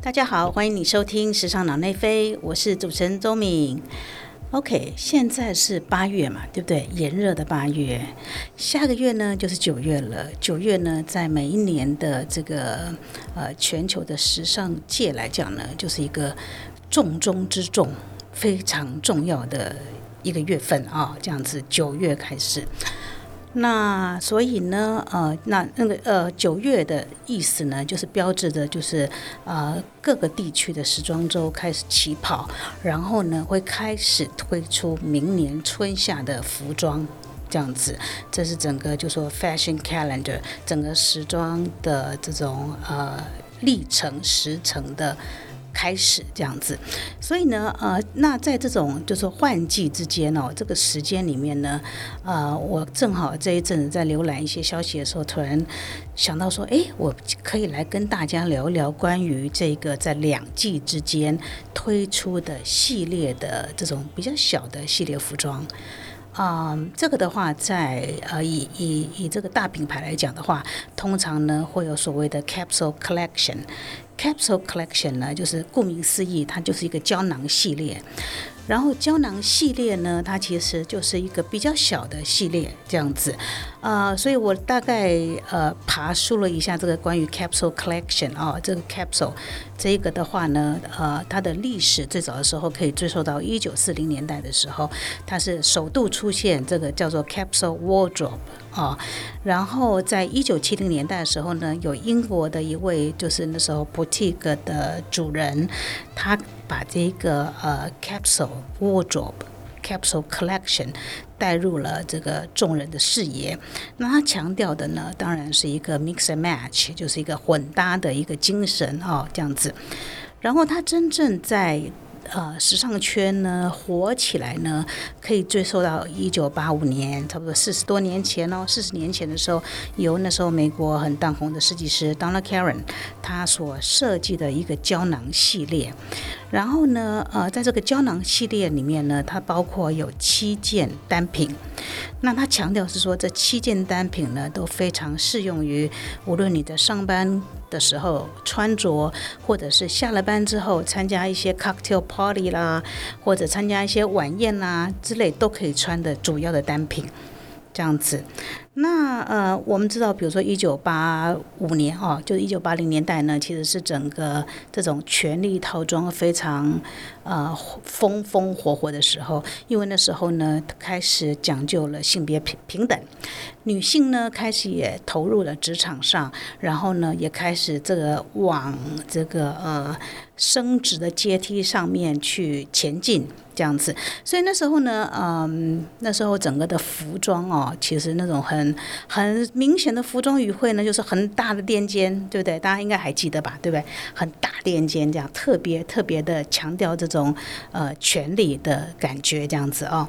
大家好，欢迎你收听《时尚脑内飞》，我是主持人周敏。OK，现在是八月嘛，对不对？炎热的八月，下个月呢就是九月了。九月呢，在每一年的这个呃全球的时尚界来讲呢，就是一个重中之重、非常重要的一个月份啊。这样子，九月开始。那所以呢，呃，那那个呃，九月的意思呢，就是标志着就是呃各个地区的时装周开始起跑，然后呢会开始推出明年春夏的服装，这样子，这是整个就说 fashion calendar 整个时装的这种呃历程时程的。开始这样子，所以呢，呃，那在这种就是换季之间哦，这个时间里面呢，呃，我正好这一阵子在浏览一些消息的时候，突然想到说，哎，我可以来跟大家聊一聊关于这个在两季之间推出的系列的这种比较小的系列服装。啊，这个的话，在呃以以以这个大品牌来讲的话，通常呢会有所谓的 capsule collection。Capsule collection 呢，就是顾名思义，它就是一个胶囊系列。然后胶囊系列呢，它其实就是一个比较小的系列这样子，呃，所以我大概呃爬梳了一下这个关于 capsule collection 啊，这个 capsule 这个的话呢，呃，它的历史最早的时候可以追溯到一九四零年代的时候，它是首度出现这个叫做 capsule wardrobe 啊，然后在一九七零年代的时候呢，有英国的一位就是那时候不 boutique 的主人，他。把这个呃 capsule wardrobe capsule collection 带入了这个众人的视野。那他强调的呢，当然是一个 mix and match，就是一个混搭的一个精神哦，这样子。然后他真正在。呃，时尚圈呢火起来呢，可以追溯到一九八五年，差不多四十多年前哦。四十年前的时候，由那时候美国很当红的设计师 Donna Karen，他所设计的一个胶囊系列。然后呢，呃，在这个胶囊系列里面呢，它包括有七件单品。那它强调是说，这七件单品呢都非常适用于无论你在上班。的时候穿着，或者是下了班之后参加一些 cocktail party 啦，或者参加一些晚宴啦之类，都可以穿的主要的单品，这样子。那呃，我们知道，比如说一九八五年哦，就是一九八零年代呢，其实是整个这种权力套装非常呃风风火火的时候，因为那时候呢开始讲究了性别平平等，女性呢开始也投入了职场上，然后呢也开始这个往这个呃升职的阶梯上面去前进这样子，所以那时候呢，嗯，那时候整个的服装哦，其实那种很很明显的服装语汇呢，就是很大的垫肩，对不对？大家应该还记得吧，对不对？很大垫肩，这样特别特别的强调这种呃权力的感觉，这样子哦。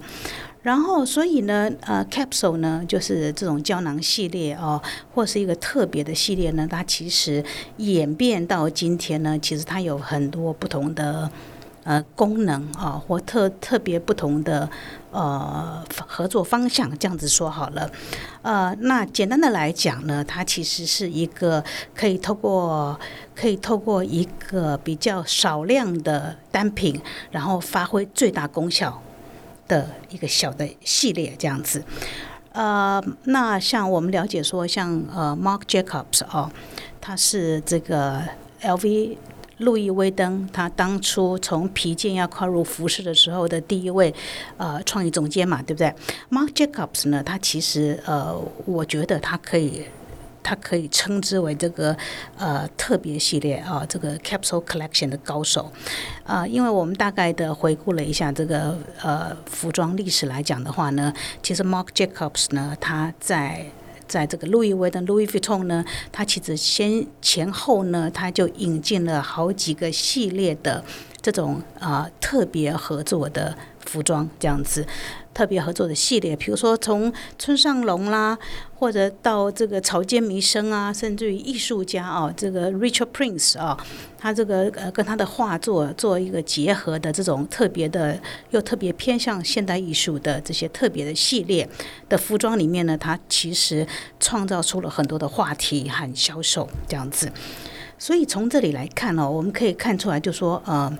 然后，所以呢，呃，capsule 呢，就是这种胶囊系列哦，或是一个特别的系列呢，它其实演变到今天呢，其实它有很多不同的。呃，功能啊，或特特别不同的呃合作方向，这样子说好了。呃，那简单的来讲呢，它其实是一个可以透过可以透过一个比较少量的单品，然后发挥最大功效的一个小的系列，这样子。呃，那像我们了解说，像呃，Mark Jacobs 哦，他是这个 LV。路易威登，他当初从皮件要跨入服饰的时候的第一位呃创意总监嘛，对不对？Mark Jacobs 呢，他其实呃，我觉得他可以，他可以称之为这个呃特别系列啊，这个 Capsule Collection 的高手啊，因为我们大概的回顾了一下这个呃服装历史来讲的话呢，其实 Mark Jacobs 呢，他在在这个路易威登 （Louis Vuitton） 呢，它其实先前后呢，它就引进了好几个系列的这种啊特别合作的服装，这样子。特别合作的系列，比如说从村上隆啦，或者到这个草间弥生啊，甚至于艺术家啊，这个 Richard Prince 啊，他这个呃跟他的画作做一个结合的这种特别的又特别偏向现代艺术的这些特别的系列的服装里面呢，他其实创造出了很多的话题和销售这样子。所以从这里来看哦，我们可以看出来，就说呃。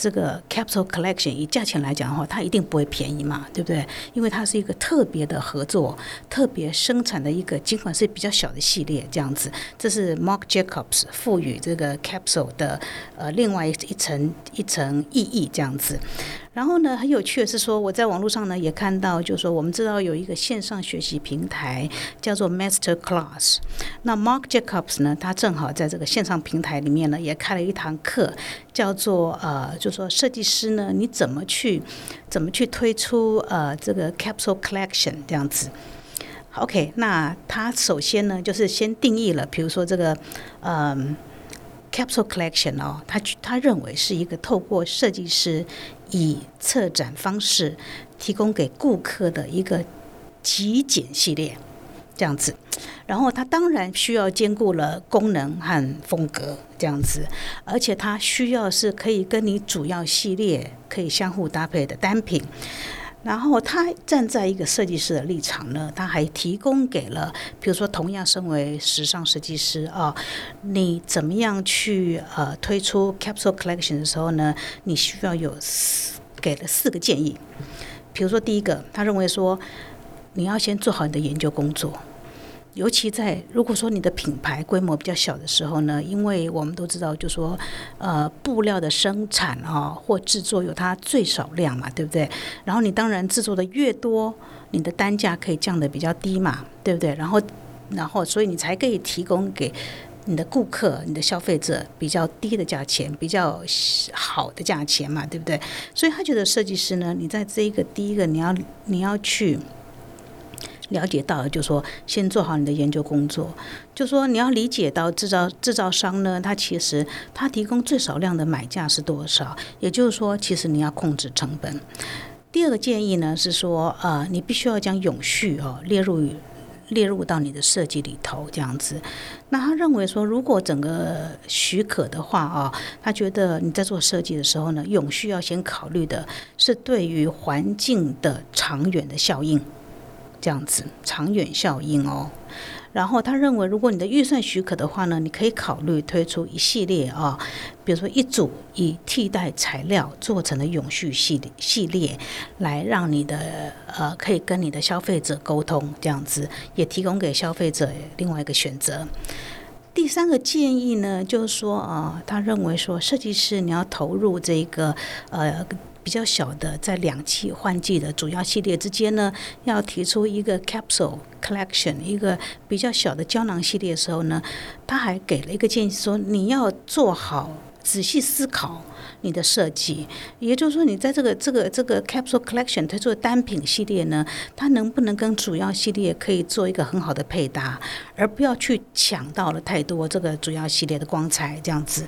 这个 Capsule Collection 以价钱来讲的话，它一定不会便宜嘛，对不对？因为它是一个特别的合作，特别生产的一个，尽管是比较小的系列这样子。这是 Mark Jacobs 赋予这个 Capsule 的呃另外一层一层意义这样子。然后呢，很有趣的是说，我在网络上呢也看到，就是说我们知道有一个线上学习平台叫做 Master Class。那 Mark Jacobs 呢，他正好在这个线上平台里面呢也开了一堂课，叫做呃，就说设计师呢你怎么去怎么去推出呃这个 Capsule Collection 这样子。OK，那他首先呢就是先定义了，比如说这个嗯 Capsule Collection 哦，他他认为是一个透过设计师。以策展方式提供给顾客的一个极简系列，这样子。然后它当然需要兼顾了功能和风格，这样子。而且它需要是可以跟你主要系列可以相互搭配的单品。然后他站在一个设计师的立场呢，他还提供给了，比如说同样身为时尚设计师啊，你怎么样去呃推出 capsule collection 的时候呢？你需要有四给了四个建议。比如说第一个，他认为说你要先做好你的研究工作。尤其在如果说你的品牌规模比较小的时候呢，因为我们都知道，就说呃布料的生产啊或制作有它最少量嘛，对不对？然后你当然制作的越多，你的单价可以降的比较低嘛，对不对？然后然后所以你才可以提供给你的顾客、你的消费者比较低的价钱，比较好的价钱嘛，对不对？所以他觉得设计师呢，你在这一个第一个你要你要去。了解到，就说先做好你的研究工作，就说你要理解到制造制造商呢，他其实他提供最少量的买价是多少，也就是说，其实你要控制成本。第二个建议呢是说，呃，你必须要将永续哦列入列入到你的设计里头，这样子。那他认为说，如果整个许可的话啊，他觉得你在做设计的时候呢，永续要先考虑的是对于环境的长远的效应。这样子长远效应哦，然后他认为，如果你的预算许可的话呢，你可以考虑推出一系列啊，比如说一组以替代材料做成的永续系列系列，来让你的呃可以跟你的消费者沟通，这样子也提供给消费者另外一个选择。第三个建议呢，就是说啊，他认为说设计师你要投入这个呃。比较小的，在两季换季的主要系列之间呢，要提出一个 capsule collection，一个比较小的胶囊系列的时候呢，他还给了一个建议，说你要做好仔细思考你的设计，也就是说，你在这个这个这个 capsule collection 推出单品系列呢，它能不能跟主要系列可以做一个很好的配搭，而不要去抢到了太多这个主要系列的光彩，这样子。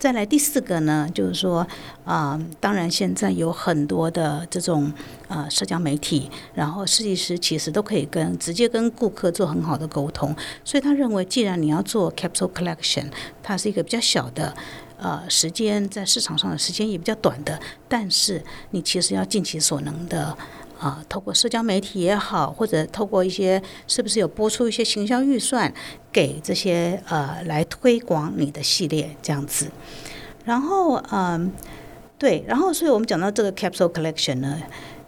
再来第四个呢，就是说，啊，当然现在有很多的这种呃社交媒体，然后设计师其实都可以跟直接跟顾客做很好的沟通，所以他认为，既然你要做 capsule collection，它是一个比较小的呃时间，在市场上的时间也比较短的，但是你其实要尽其所能的。啊，透过社交媒体也好，或者透过一些是不是有播出一些行销预算给这些呃来推广你的系列这样子，然后嗯，对，然后所以我们讲到这个 capsule collection 呢，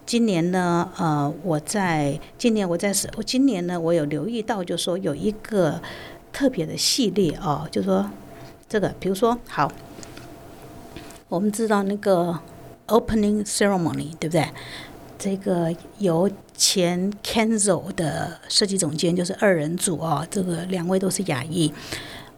今年呢呃我在今年我在是，我今年呢我有留意到，就说有一个特别的系列哦，就说这个比如说好，我们知道那个 opening ceremony 对不对？这个由前 Kenzo 的设计总监，就是二人组哦，这个两位都是亚裔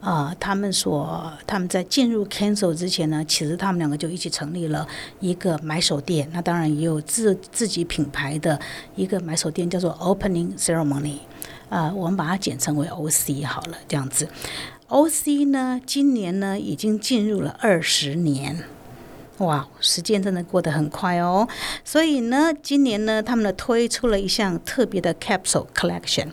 啊。他们所他们在进入 Kenzo 之前呢，其实他们两个就一起成立了一个买手店。那当然也有自自己品牌的一个买手店，叫做 Opening Ceremony 啊，我们把它简称为 OC 好了，这样子。OC 呢，今年呢已经进入了二十年。哇，时间真的过得很快哦！所以呢，今年呢，他们呢推出了一项特别的 capsule collection，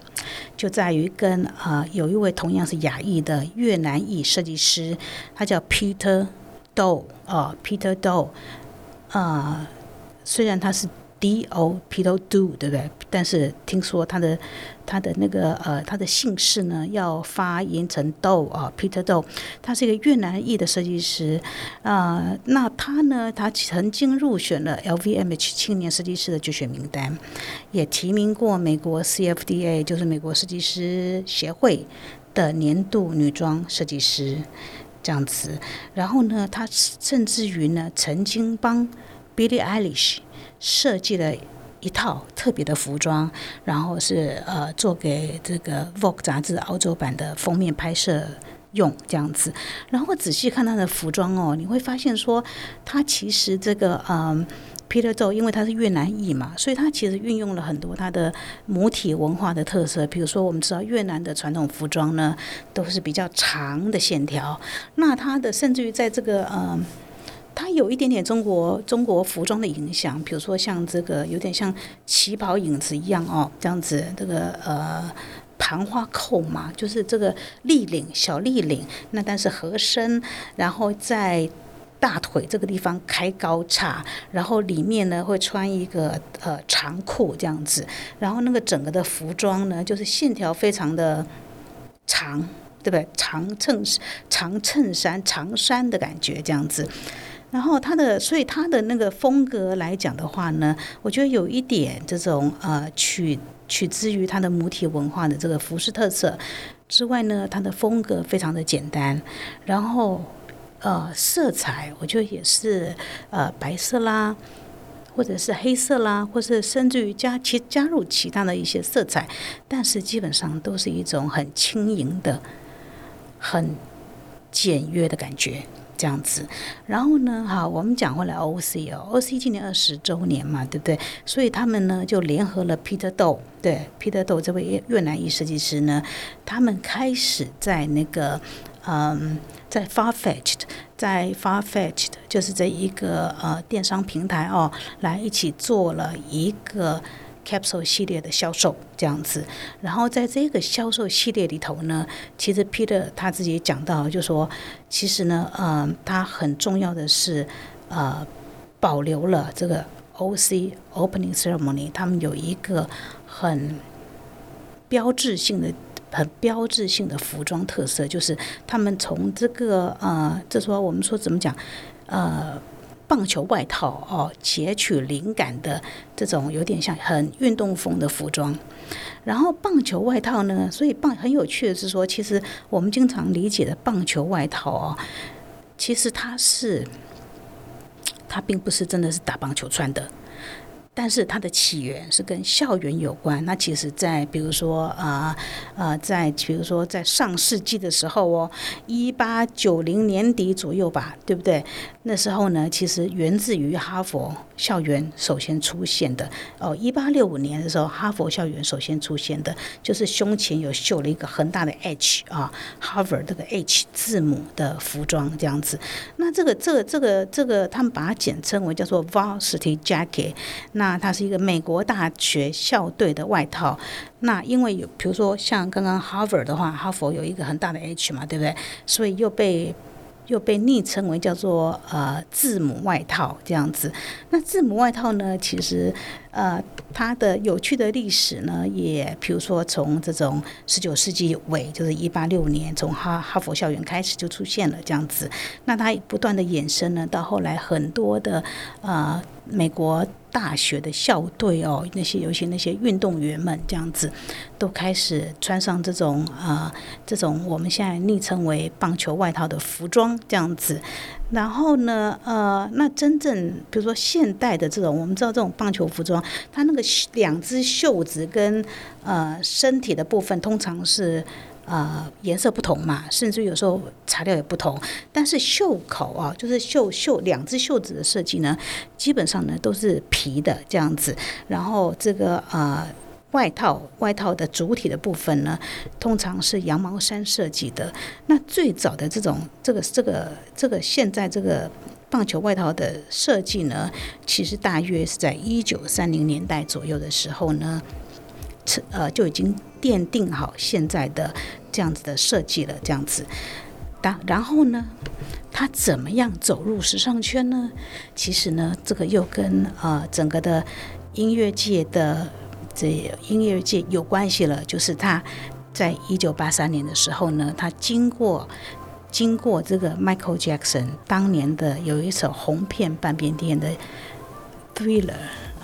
就在于跟啊有一位同样是亚裔的越南裔设计师，他叫 Peter Do 啊，Peter Do 啊，虽然他是 D O Peter Do，对不对？但是听说他的他的那个呃他的姓氏呢要发音成 Do 啊，Peter Do，他是一个越南裔的设计师啊。那他呢，他曾经入选了 LVMH 青年设计师的决选名单，也提名过美国 CFDA，就是美国设计师协会的年度女装设计师这样子。然后呢，他甚至于呢曾经帮 Billie Eilish。设计了一套特别的服装，然后是呃做给这个《Vogue》杂志澳洲版的封面拍摄用这样子。然后仔细看他的服装哦，你会发现说，他其实这个嗯，Peter Zhou 因为他是越南裔嘛，所以他其实运用了很多他的母体文化的特色。比如说，我们知道越南的传统服装呢，都是比较长的线条，那他的甚至于在这个嗯。它有一点点中国中国服装的影响，比如说像这个有点像旗袍影子一样哦，这样子这个呃盘花扣嘛，就是这个立领小立领，那但是合身，然后在大腿这个地方开高叉，然后里面呢会穿一个呃长裤这样子，然后那个整个的服装呢就是线条非常的长，对不对？长衬长衬衫长衫的感觉这样子。然后他的，所以他的那个风格来讲的话呢，我觉得有一点这种呃取取之于他的母体文化的这个服饰特色之外呢，他的风格非常的简单，然后呃色彩我觉得也是呃白色啦，或者是黑色啦，或是甚至于加其加入其他的一些色彩，但是基本上都是一种很轻盈的、很简约的感觉。这样子，然后呢，好，我们讲回来，OC 哦，OC 今年二十周年嘛，对不对？所以他们呢就联合了 Peter Do，对，Peter Do 这位越南裔设计师呢，他们开始在那个，嗯，在 Farfetched，在 Farfetched 就是这一个呃电商平台哦，来一起做了一个。Capsule 系列的销售这样子，然后在这个销售系列里头呢，其实 Peter 他自己讲到，就说其实呢，呃，他很重要的是，呃，保留了这个 OC Opening Ceremony，他们有一个很标志性的、很标志性的服装特色，就是他们从这个呃，这说我们说怎么讲，呃。棒球外套哦，截取灵感的这种有点像很运动风的服装。然后棒球外套呢，所以棒很有趣的是说，其实我们经常理解的棒球外套哦，其实它是它并不是真的是打棒球穿的。但是它的起源是跟校园有关。那其实，在比如说啊呃，在比如说在上世纪的时候哦，一八九零年底左右吧，对不对？那时候呢，其实源自于哈佛校园首先出现的哦。一八六五年的时候，哈佛校园首先出现的就是胸前有绣了一个很大的 H 啊，Harvard 这个 H 字母的服装这样子。那这个这个这个这个，他们把它简称为叫做 Varsity Jacket。那它是一个美国大学校队的外套。那因为有，比如说像刚刚 Harvard 的话，哈佛有一个很大的 H 嘛，对不对？所以又被又被昵称为叫做呃字母外套这样子。那字母外套呢，其实呃它的有趣的历史呢，也比如说从这种十九世纪尾，就是一八六年，从哈哈佛校园开始就出现了这样子。那它不断的衍生呢，到后来很多的呃美国。大学的校队哦，那些尤其那些运动员们这样子，都开始穿上这种啊，这种我们现在昵称为棒球外套的服装这样子。然后呢，呃，那真正比如说现代的这种，我们知道这种棒球服装，它那个两只袖子跟呃身体的部分通常是。呃，颜色不同嘛，甚至有时候材料也不同。但是袖口啊，就是袖袖两只袖子的设计呢，基本上呢都是皮的这样子。然后这个呃外套外套的主体的部分呢，通常是羊毛衫设计的。那最早的这种这个这个这个现在这个棒球外套的设计呢，其实大约是在一九三零年代左右的时候呢。呃，就已经奠定好现在的这样子的设计了，这样子。但然后呢，他怎么样走入时尚圈呢？其实呢，这个又跟呃整个的音乐界的这音乐界有关系了，就是他在一九八三年的时候呢，他经过经过这个 Michael Jackson 当年的有一首红遍半边天的 Thriller。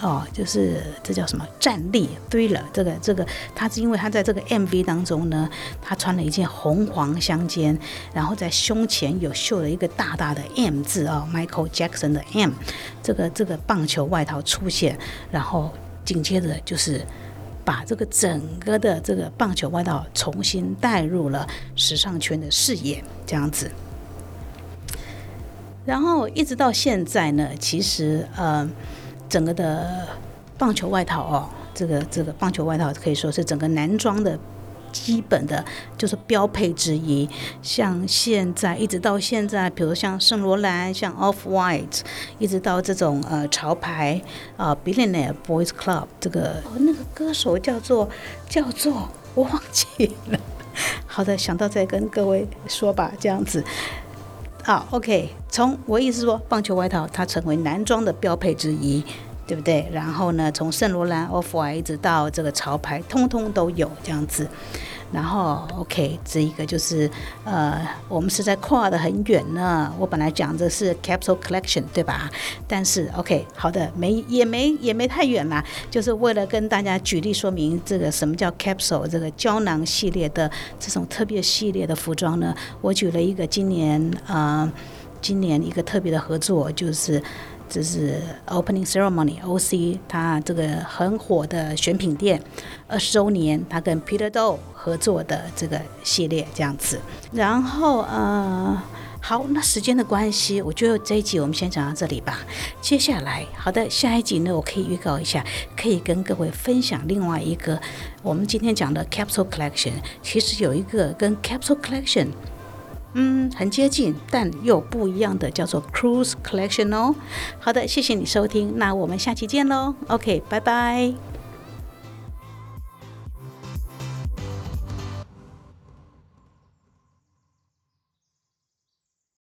哦，就是这叫什么站立 thriller，这个这个，他是因为他在这个 MV 当中呢，他穿了一件红黄相间，然后在胸前有绣了一个大大的 M 字哦，Michael Jackson 的 M，这个这个棒球外套出现，然后紧接着就是把这个整个的这个棒球外套重新带入了时尚圈的视野，这样子。然后一直到现在呢，其实呃。整个的棒球外套哦，这个这个棒球外套可以说是整个男装的基本的，就是标配之一。像现在一直到现在，比如像圣罗兰、像 Off White，一直到这种呃潮牌啊，Billionaire Boys Club，这个哦那个歌手叫做叫做我忘记了。好的，想到再跟各位说吧，这样子。好，OK。从我意思说，棒球外套它成为男装的标配之一，对不对？然后呢，从圣罗兰、Off White 一直到这个潮牌，通通都有这样子。然后，OK，这一个就是，呃，我们是在跨的很远呢。我本来讲的是 Capsule Collection，对吧？但是，OK，好的，没也没也没太远啦，就是为了跟大家举例说明这个什么叫 Capsule 这个胶囊系列的这种特别系列的服装呢？我举了一个今年，呃，今年一个特别的合作，就是。这是 Opening Ceremony，OC，它这个很火的选品店二十周年，它跟 Peter Do 合作的这个系列这样子。然后呃，好，那时间的关系，我觉得这一集我们先讲到这里吧。接下来，好的，下一集呢，我可以预告一下，可以跟各位分享另外一个我们今天讲的 Capsule Collection，其实有一个跟 Capsule Collection。嗯，很接近，但又不一样的，叫做 Cruise Collection 哦。好的，谢谢你收听，那我们下期见喽。OK，拜拜。